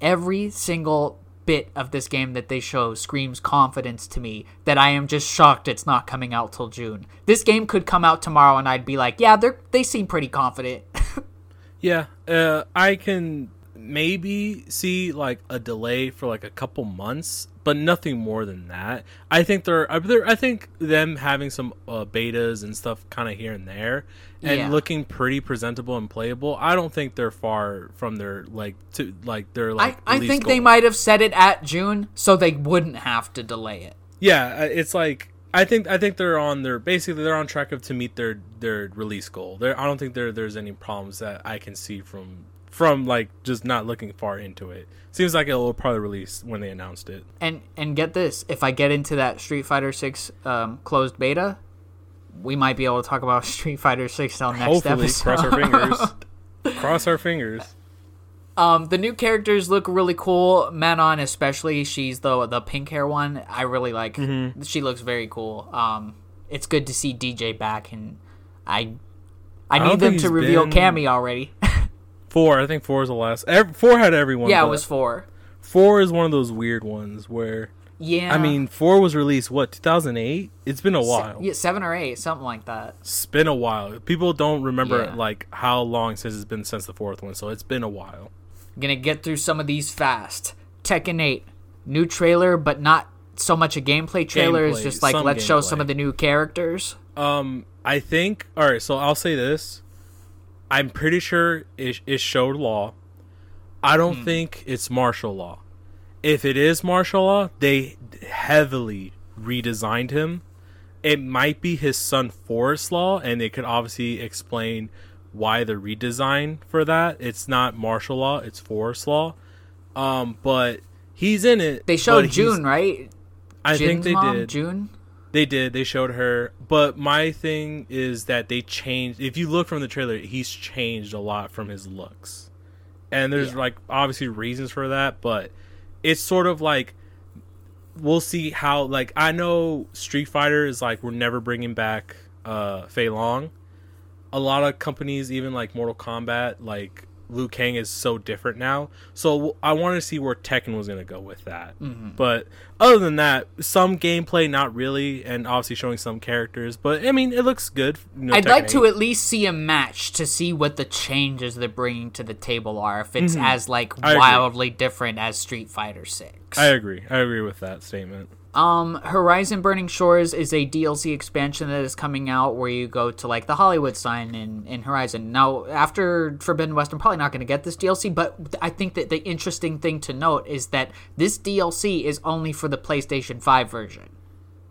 every single bit of this game that they show screams confidence to me that I am just shocked it's not coming out till June. This game could come out tomorrow and I'd be like, yeah, they they seem pretty confident. yeah, uh, I can maybe see like a delay for like a couple months, but nothing more than that. I think they're, they're I think them having some uh, betas and stuff kind of here and there and yeah. looking pretty presentable and playable. I don't think they're far from their like to like their like. I, I think goal. they might have set it at June so they wouldn't have to delay it. Yeah, it's like I think I think they're on their basically they're on track of to meet their their release goal. There I don't think there there's any problems that I can see from from like just not looking far into it. Seems like it will probably release when they announced it. And and get this, if I get into that Street Fighter Six um, closed beta, we might be able to talk about Street Fighter Six on next Hopefully, episode. cross our fingers. cross our fingers. Um, the new characters look really cool. Manon, especially, she's the the pink hair one. I really like. Mm-hmm. She looks very cool. Um, it's good to see Dee Jay back, and I I, I need them to reveal been... Cammy already. Four. I think four is the last. Every, four had everyone. Yeah, it was four. Four is one of those weird ones where. Yeah. I mean, four was released what 2008. It's been a while. Se- yeah, seven or eight, something like that. It's been a while. People don't remember yeah. like how long since it's been since the fourth one, so it's been a while. gonna get through some of these fast. Tekken 8, new trailer, but not so much a gameplay trailer. Gameplay, it's just like let's gameplay. show some of the new characters. Um, I think. All right, so I'll say this. I'm pretty sure it, it showed law. I don't hmm. think it's Marshall Law. If it is Marshall Law, they heavily redesigned him. It might be his son Forest Law, and they could obviously explain why the redesign for that. It's not Marshall Law; it's Forest Law. Um, but he's in it. They showed Jun, right? I Jin's think they mom, did. Jun. They did. They showed her. But my thing is that they changed. If you look from the trailer, he's changed a lot from his looks. And there's yeah. like obviously reasons for that, but it's sort of like we'll see how like I know Street Fighter is like we're never bringing back uh Fei Long. A lot of companies even like Mortal Kombat like Liu Kang is so different now. So I want to see where Tekken was going to go with that. Mm-hmm. But other than that, some gameplay, not really, and obviously showing some characters. But I mean, it looks good. You know, I'd Tekken like 8. to at least see a match to see what the changes they're bringing to the table are. If it's mm-hmm. as like wildly different as Street Fighter Six. I agree. I agree with that statement. Um, Horizon Burning Shores is a DLC expansion that is coming out where you go to like the Hollywood sign in, in Horizon. Now, after Forbidden West, I'm probably not going to get this DLC, but I think that the interesting thing to note is that this DLC is only for the PlayStation 5 version.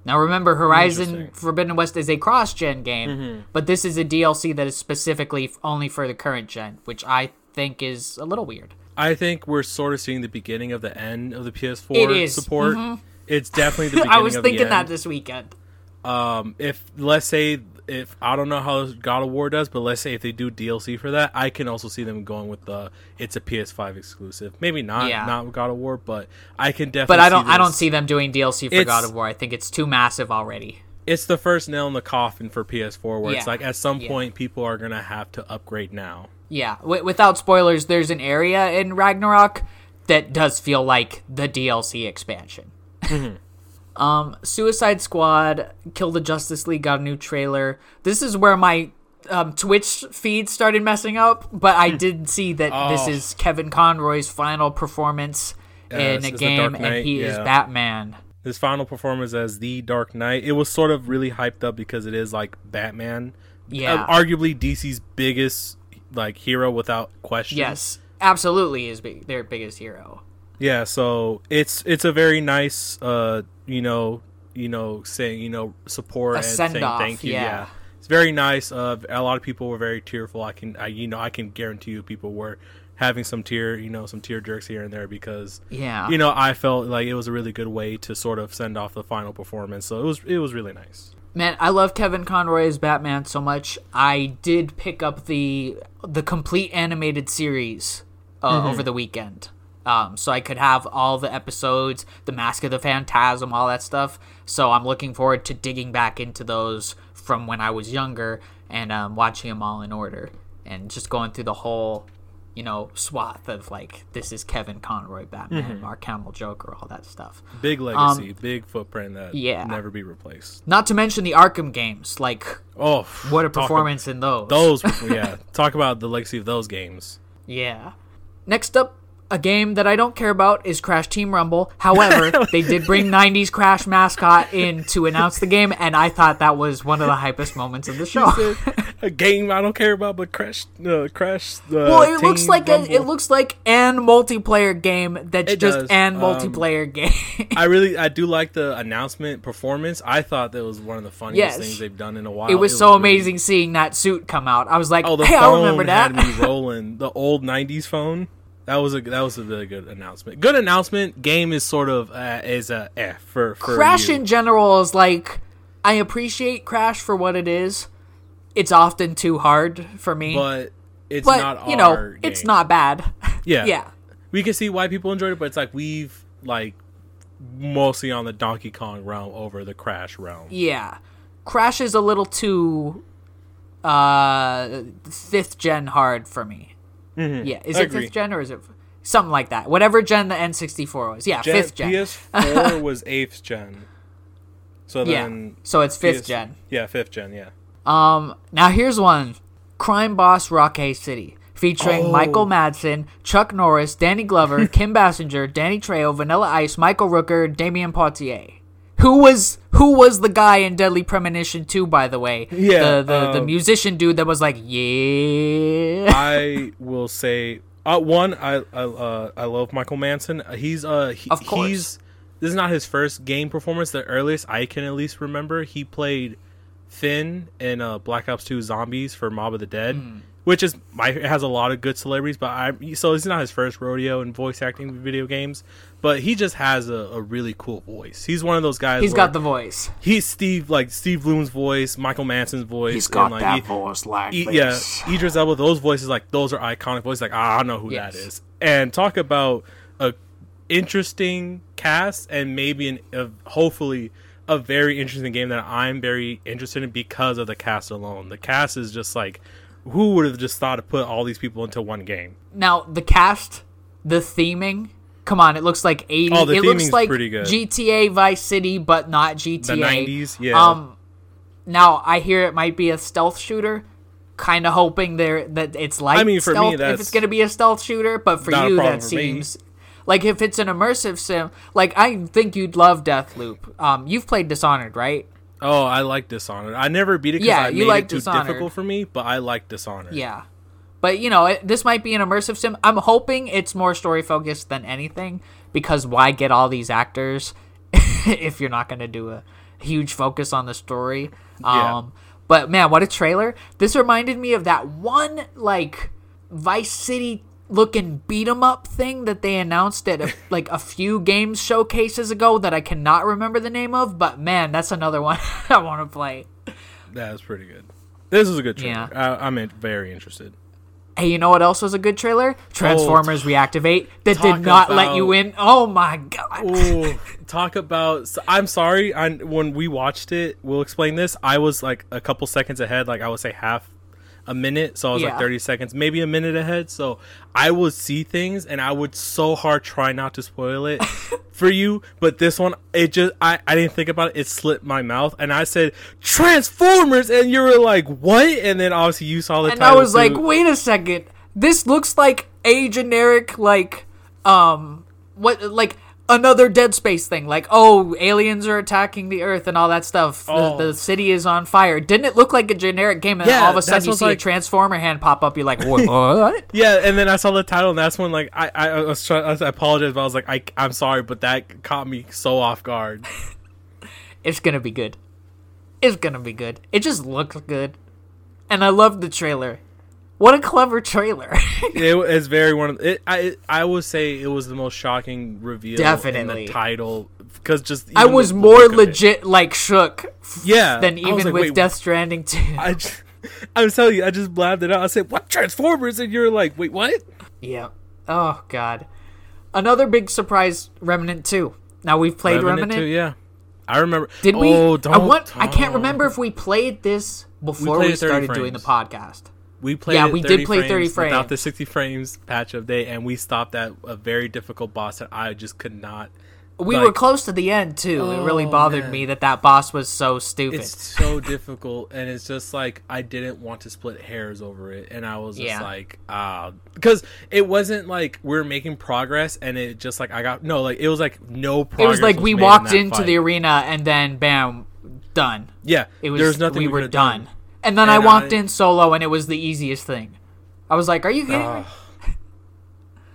Now, remember, Horizon Forbidden West is a cross gen game, mm-hmm. but this is a DLC that is specifically only for the current gen, which I think is a little weird. I think we're sort of seeing the beginning of the end of the PS4 support. Mm-hmm it's definitely the beginning. I was thinking that this weekend. Um, if let's say if I don't know how God of War does, but let's say if they do DLC for that, I can also see them going with the it's a PS5 exclusive. Maybe not, yeah. not God of War, but I can definitely. But I don't, I don't see them doing DLC for it's, God of War. I think it's too massive already. It's the first nail in the coffin for PS4, where yeah. it's like at some point people are gonna have to upgrade now. Yeah, w- without spoilers, there's an area in Ragnarok that does feel like the DLC expansion. Mm-hmm. Um, Suicide Squad, Kill the Justice League got a new trailer. This is where my um, Twitch feed started messing up, but I did see that oh. this is Kevin Conroy's final performance in a game, and he yeah. is Batman. His final performance as the Dark Knight. It was sort of really hyped up because it is like Batman. Yeah, uh, arguably DC's biggest like hero without question. Yes, absolutely is big, their biggest hero. Yeah, so it's it's a very nice, uh, you know, you know, saying you know support and saying send-off, thank you. yeah. Yeah. it's very nice. Uh, a lot of people were very tearful. I can, I, you know, I can guarantee you, people were having some tear, you know, some tear jerks here and there because Yeah. you know I felt like it was a really good way to sort of send off the final performance. So it was, it was really nice. Man, I love Kevin Conroy as Batman so much. I did pick up the the complete animated series uh, Mm-hmm. over the weekend, um, so I could have all the episodes, the Mask of the Phantasm, all that stuff. So I'm looking forward to digging back into those from when I was younger and um, watching them all in order and just going through the whole, you know, swath of like this is Kevin Conroy Batman, Mm-hmm. Mark Hamill Joker, all that stuff. Big legacy, big footprint that Um, yeah. never be replaced. Not to mention the Arkham games, like Oh, what a performance in those. Those, yeah. Talk about the legacy of those games. Yeah. Next up, a game that I don't care about is Crash Team Rumble. However, they did bring 90s Crash mascot in to announce the game, and I thought that was one of the hypest moments of the show. a game I don't care about, but Crash, uh, Crash. Uh, well, it looks like a, it looks like an multiplayer game that's It just does. an Um, multiplayer game. I really, I do like the announcement performance. I thought that was one of the funniest Yes. things they've done in a while. it was so really- amazing seeing that suit come out. I was like, Oh, the hey, I phone remember that. had me rolling. The old '90s phone. That was a that was a really good announcement. Good announcement. Game is sort of uh, is a eh for for Crash you. in general is like I appreciate Crash for what it is. It's often too hard for me, but it's but not. you know, it's not bad. Yeah, yeah. We can see why people enjoyed it, but it's like we've like mostly on the Donkey Kong realm over the Crash realm. Yeah. Crash is a little too uh fifth gen hard for me. Mm-hmm. Yeah, is I it agree. fifth gen or is it something like that? Whatever gen the N64 was. Yeah, Gen, fifth gen. PS4 was eighth gen. So yeah. So it's fifth PS gen. Yeah, fifth gen. Yeah. Um now here's one. Crime Boss Rockay City. Featuring Oh. Michael Madsen, Chuck Norris, Danny Glover, Kim Basinger, Danny Trejo, Vanilla Ice, Michael Rooker, Damion Poitier. Who was who was the guy in Deadly Premonition 2, by the way? Yeah, The the, the um, musician dude that was like, Yeah I will say, uh, one, I I, uh, I love Michael Madsen. He's uh he, Of course. he's this is not his first game performance. The earliest I can at least remember, he played Finn in uh, Black Ops Two Zombies for Mob of the Dead, Hmm. which is my it has a lot of good celebrities. But I so it's not his first rodeo in voice acting video games. But he just has a, a really cool voice. He's one of those guys. He's got the voice. he's Steve like Steve Blum's voice, Michael Madsen's voice. He's got like, that he- voice like E- this. yeah, Idris Elba. Those voices, like those are iconic voices. Like ah, I know who Yes. that is. And talk about a interesting cast and maybe an a, hopefully a very interesting game that I'm very interested in because of the cast alone. The cast is just like who would have just thought to put all these people into one game? Now the cast, the theming. Come on, it looks like 80. Oh, it looks like. GTA Vice City, but not GTA. The 90s, yeah. Um, now I hear it might be a stealth shooter. Kind of hoping there that it's like I mean, for me, stealth if it's gonna be a stealth shooter, but for you that for me. seems like if it's an immersive sim. Like I think you'd love Deathloop. Um, you've played Dishonored, right? Oh, I like Dishonored. I never beat it because Yeah, I you made like it too Dishonored. difficult for me, but I like Dishonored. Yeah. But you know, it, this might be an immersive sim. I'm hoping it's more story focused than anything because why get all these actors if you're not going to do a huge focus on the story? Yeah. Um but man, what a trailer. This reminded me of that one like Vice City looking beat 'em up thing that they announced at a, like a few games showcases ago that I cannot remember the name of, but man, that's another one I want to play. That was pretty good. This is a good trailer. Yeah. I, I'm in- very interested. Hey, you know what else was a good trailer? Transformers Reactivate that did not let you in. Oh my god. Ooh, talk about. I'm sorry. I, when we watched it, we'll explain this. I was like a couple seconds ahead. Like I would say half a minute. So I was Yeah. like 30 seconds, maybe a minute ahead. So I would see things, and I would so hard try not to spoil it for you. But this one, it just I I didn't think about it. It slipped my mouth, and I said Transformers, and you were like, what? And then obviously you saw the And I was like, wait a second. This looks like a generic like um what like another Dead Space thing. Like, oh, aliens are attacking the Earth and all that stuff. The, Oh. the city is on fire. Didn't it look like a generic game? And Yeah, all of a sudden you see like- a Transformer hand pop up. You're like, what? what? Yeah, and then I saw the title, and that's when like I I, I was trying. I apologize, but I was like, I I'm sorry, but that caught me so off guard. It's gonna be good. It's gonna be good. It just looks good, and I love the trailer. What a clever trailer! it is very one of it. I I would say it was the most shocking reveal. Definitely in the title because just I was more legit like shook. Yeah, than even like, with Death Stranding two. I just, I was telling you, I just blabbed it out. I said, "What Transformers?" And you're like, "Wait, what?" Yeah. Oh God. Another big surprise, Remnant two. Now we've played Remnant, Remnant 2, yeah. I remember. Did we? Oh, I want. I can't remember if we played this before we, we started doing the podcast. We played. Yeah, we did play thirty frames without the sixty frames patch update, and we stopped at a very difficult boss that I just could not. We like, were close to the end too. Oh, it really oh, bothered man. me that that boss was so stupid. It's so difficult, and it's just like I didn't want to split hairs over it, and I was just yeah. like, ah, uh, because it wasn't like we are making progress, and it just like I got no, like it was like no progress. It was like was we walked in into fight. the arena, and then bam, done. Yeah, it was. There's nothing we, we were done. done. And then and I walked I, in solo, and it was the easiest thing. I was like, "Are you kidding uh, me?"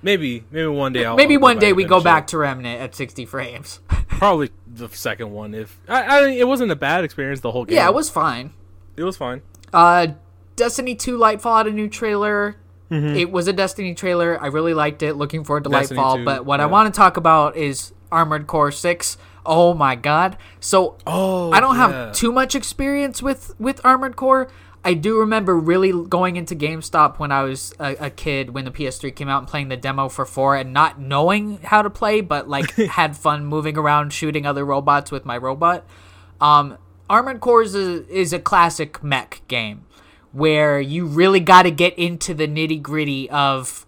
Maybe, maybe one day. I'll, maybe I'll one day we go back to Remnant at 60 frames. Probably the second one. If I, I, it wasn't a bad experience the whole game. Yeah, it was fine. It was fine. Uh, Destiny 2 Lightfall had a new trailer. Mm-hmm. It was a Destiny trailer. I really liked it. Looking forward to Destiny Lightfall. 2, but what yeah. I want to talk about is Armored Core 6. Oh my god. So oh, I don't yeah. have too much experience with with Armored Core. I do remember really going into GameStop when I was a, a, kid when the PS3 came out and playing the demo for 4 and not knowing how to play but like had fun moving around shooting other robots with my robot. Um, Armored Core is a, is a classic mech game where you really got to get into the nitty-gritty of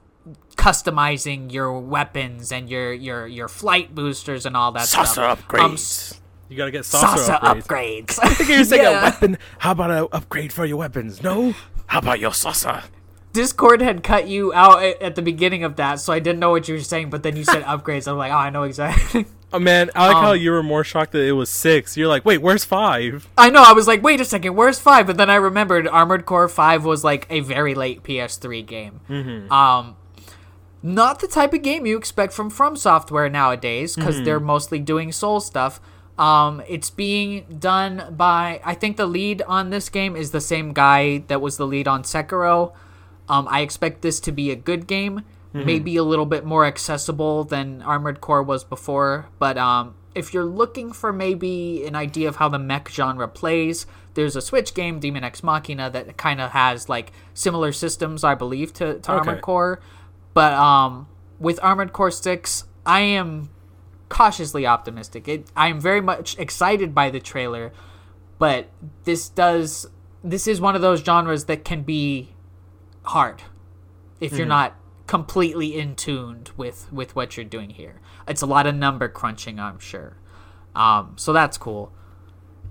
customizing your weapons and your your your flight boosters and all that Saucer stuff. upgrades. Um, you gotta get saucer, saucer upgrades. upgrades. I think you're saying yeah. a weapon. How about an upgrade for your weapons? No. How about your saucer? Discord had cut you out at the beginning of that, so I didn't know what you were saying. But then you said upgrades. I'm like, oh, I know exactly. Oh man, I like um, how you were more shocked that it was six. You're like, wait, where's five? I know. I was like, wait a second, where's five? But then I remembered Armored Core Five was like a very late PS3 game. Mm-hmm. Um, not the type of game you expect from From Software nowadays because mm-hmm. they're mostly doing Soul stuff. Um, it's being done by I think the lead on this game is the same guy that was the lead on Sekiro. Um, I expect this to be a good game, mm-hmm. maybe a little bit more accessible than Armored Core was before. But um, if you're looking for maybe an idea of how the mech genre plays, there's a Switch game, Daemon X Machina, that kind of has like similar systems, I believe, to, to okay. Armored Core. But um, with Armored Core Six, I am cautiously optimistic. It, I am very much excited by the trailer, but this does this is one of those genres that can be hard if you're mm-hmm. not completely in tuned with with what you're doing here. It's a lot of number crunching, I'm sure. Um, so that's cool.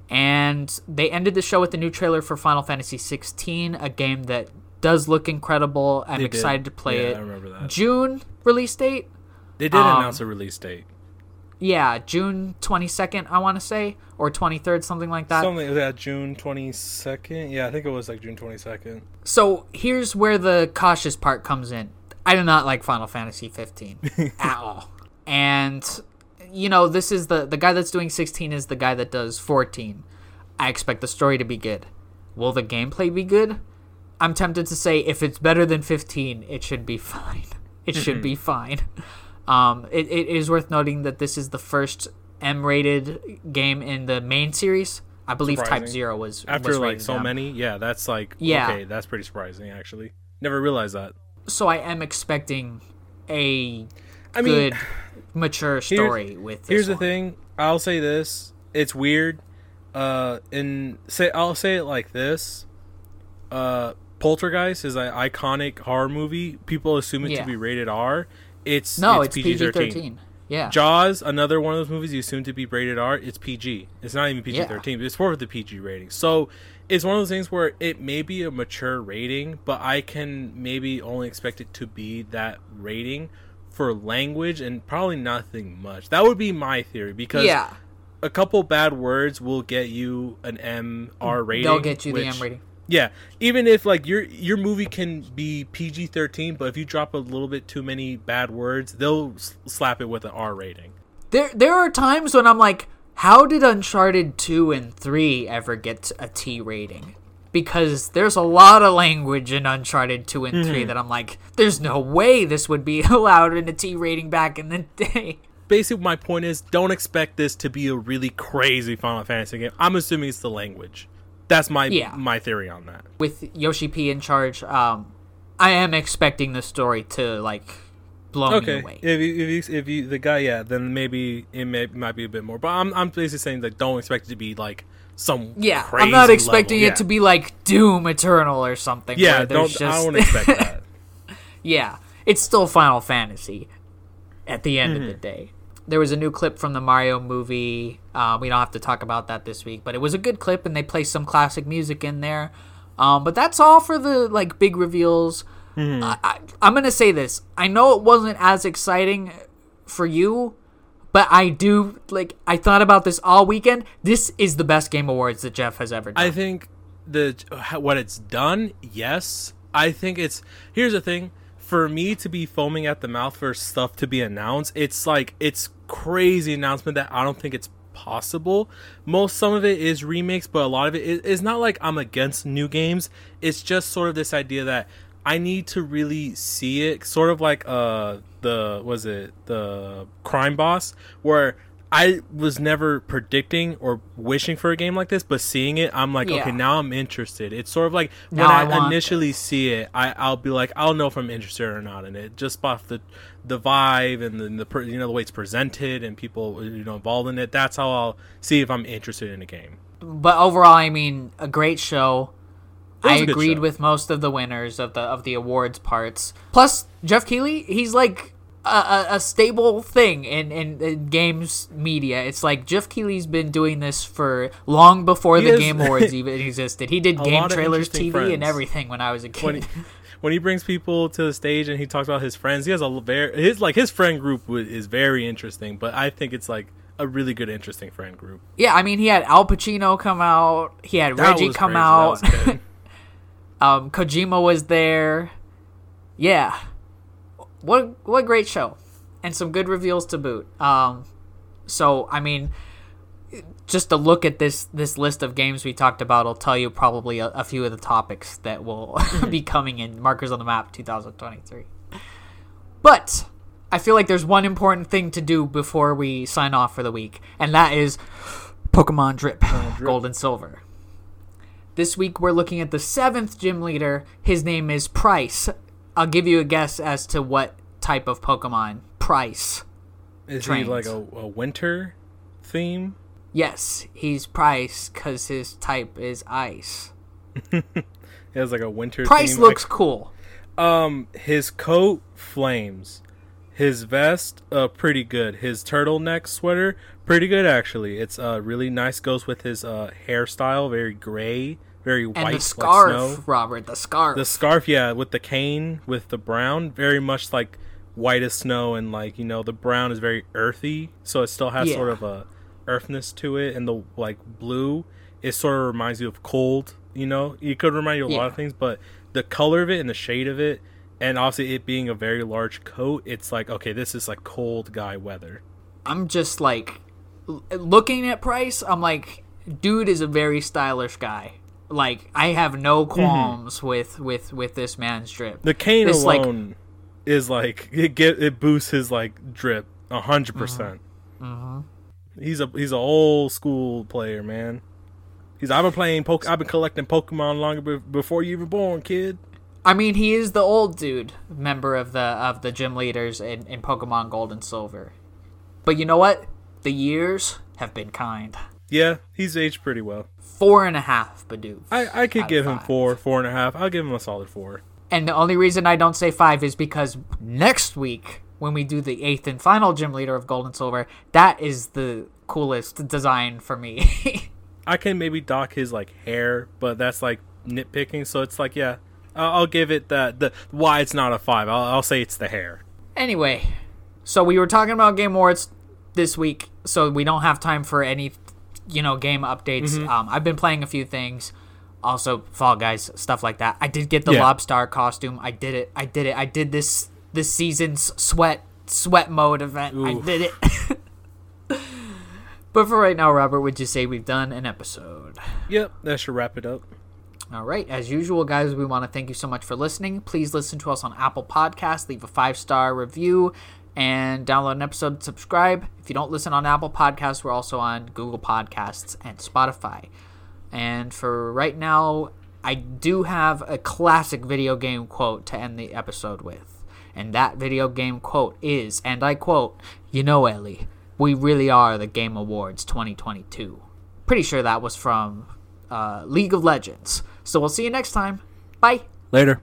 And they ended the show with the new trailer for Final Fantasy 16, a game that does look incredible. I'm they excited did. to play yeah, it. I remember that. June release date. They did um, announce a release date yeah, June 22nd, I want to say, or 23rd, something like that. Something like that, June 22nd. Yeah, I think it was like June 22nd. So here's where the cautious part comes in. I do not like Final Fantasy 15 at all. And you know, this is the the guy that's doing 16 is the guy that does 14. I expect the story to be good. Will the gameplay be good? I'm tempted to say if it's better than 15, it should be fine. It should be fine. Um, it, it is worth noting that this is the first M-rated game in the main series. I believe surprising. Type Zero was after was like so down. many. Yeah, that's like yeah. Okay, that's pretty surprising actually. Never realized that. So I am expecting a I good, mature story here's, with. here's one. the thing. I'll say this. It's weird. Uh, and say I'll say it like this. Uh, Poltergeist is an iconic horror movie. People assume it yeah. to be rated R it's no, it's, it's PG thirteen. Yeah. Jaws, another one of those movies you assume to be rated R. It's PG. It's not even PG thirteen, yeah. but it's for the PG rating. So it's one of those things where it may be a mature rating, but I can maybe only expect it to be that rating for language and probably nothing much. That would be my theory because yeah. a couple bad words will get you an M R rating. They'll get you which, the M rating. Yeah, even if like your your movie can be PG thirteen, but if you drop a little bit too many bad words, they'll slap it with an R rating. There there are times when I'm like, how did Uncharted 2 and 3 ever get a T rating? Because there's a lot of language in Uncharted 2 and 3 Mm-hmm. that I'm like, there's no way this would be allowed in a T rating back in the day. Basically, my point is, don't expect this to be a really crazy Final Fantasy game. I'm assuming it's the language. That's my Yeah. my theory on that. With Yoshi P in charge, um, I am expecting the story to, like, blow me away. if you, if you if you the guy, yeah, then maybe it may might be a bit more. But I'm I'm basically saying like don't expect it to be like some yeah, crazy I'm not expecting level. it to be like Doom Eternal or something. Yeah, don't I don't expect that. Yeah, it's still Final Fantasy at the end Mm-hmm. of the day. There was a new clip from the Mario movie. Uh, we don't have to talk about that this week, but it was a good clip, and they play some classic music in there. Um, but that's all for the like big reveals. Mm-hmm. I, I, I'm gonna say this. I know it wasn't as exciting for you, but I do like. I thought about this all weekend. This is the best Game Awards that Jeff has ever done. I think the what it's done, yes. I think it's here's the thing. For me to be foaming at the mouth for stuff to be announced, it's like it's crazy announcement that I don't think it's possible. Most some of it is remakes, but a lot of it is not like I'm against new games. It's just sort of this idea that I need to really see it, sort of like uh the was it the crime boss where I was never predicting or wishing for a game like this, but seeing it, I'm like, Yeah. okay, now I'm interested. It's sort of like when Now I I, initially see it, I, I'll be like, I'll know if I'm interested or not in it, just off the the vibe and the, the you know the way it's presented and people you know involved in it. That's how I'll see if I'm interested in a game. but overall, I mean, a great show. I was a good agreed show. with most of the winners of the of the awards parts. Plus, Jeff Keighley, he's like a, a, stable thing in, in, in games media. It's like Jeff Keighley's been doing this for long before He the has- Game Awards even existed. He did game trailers, TV, and everything when I was a When kid. he, when he brings people to the stage and he talks about his friends, he has a very his like his friend group is very interesting. But I think it's like a really good interesting friend group. yeah, I mean, he had Al Pacino come out. He had That Reggie come crazy. Out. um, Kojima was there. Yeah, what what a great show, and some good reveals to boot. Um, so I mean, just to look at this this list of games we talked about will tell you probably a, a few of the topics that will be coming in markers on the map 2023. But I feel like there's one important thing to do before we sign off for the week, and that is Pokemon Drip, Gold and Silver. This week we're looking at the seventh gym leader. His name is Pryce. I'll give you a guess as to what type of Pokemon. Pryce. Is Trains. he like a, a winter theme? Yes, he's Pryce because his type is ice. He has like a winter. Pryce theme. looks cool. Um, his coat flames. His vest, uh, pretty good. His turtleneck sweater, pretty good actually. It's uh really nice. Goes with his uh hairstyle, very gray, very And white, the like scarf, snow. Robert, the scarf. The scarf, yeah, with the cane, with the brown, very much like white as snow, and like you know the brown is very earthy, so it still has sort of a earthness to it, and the like blue, it sort of reminds you of cold. You know, it could remind you of a lot of things, but the color of it and the shade of it, and obviously it being a very large coat, it's like okay, this is like cold guy weather. I'm just like looking at Pryce. I'm like, dude is a very stylish guy. Like I have no Mm-hmm. qualms with with with this man's drip. The cane This, like- alone is like it get it boosts his like drip a hundred percent. Mm-hmm. He's a he's a old school player, man. He's I've been playing poke I've been collecting Pokemon longer be- before you were born, kid. I mean, he is the old dude member of the of the gym leaders in, in Pokemon Gold and Silver. But you know what? The years have been kind. Yeah, he's aged pretty well. Four and a half, Bidoof. I I could give him four, four and a half. I'll give him a solid four. And the only reason I don't say five is because next week, when we do the eighth and final gym leader of Gold and Silver, that is the coolest design for me. I can maybe dock his like hair, but that's like nitpicking. So it's like yeah, I'll, I'll give it that. The why it's not a five. I'll, I'll say it's the hair. anyway, so we were talking about Game Awards this week, so we don't have time for any, you know, game updates. Um, I've been playing a few things. Also, Fall Guys, stuff like that. I did get the Yeah. Lobstar costume. I did it. I did it. I did this this season's sweat sweat mode event. I did it. But for right now, Robert, would you say we've done an episode? Yep, that should wrap it up. All right. As usual, guys, we want to thank you so much for listening. Please listen to us on Apple Podcasts, leave a five star review, and download an episode. Subscribe. If you don't listen on Apple Podcasts, we're also on Google Podcasts and Spotify. And for right now, I do have a classic video game quote to end the episode with. And that video game quote is, and I quote, You know, Ellie, we really are the Game Awards 2022. Pretty sure that was from uh, League of Legends. So we'll see you next time. Bye. Later.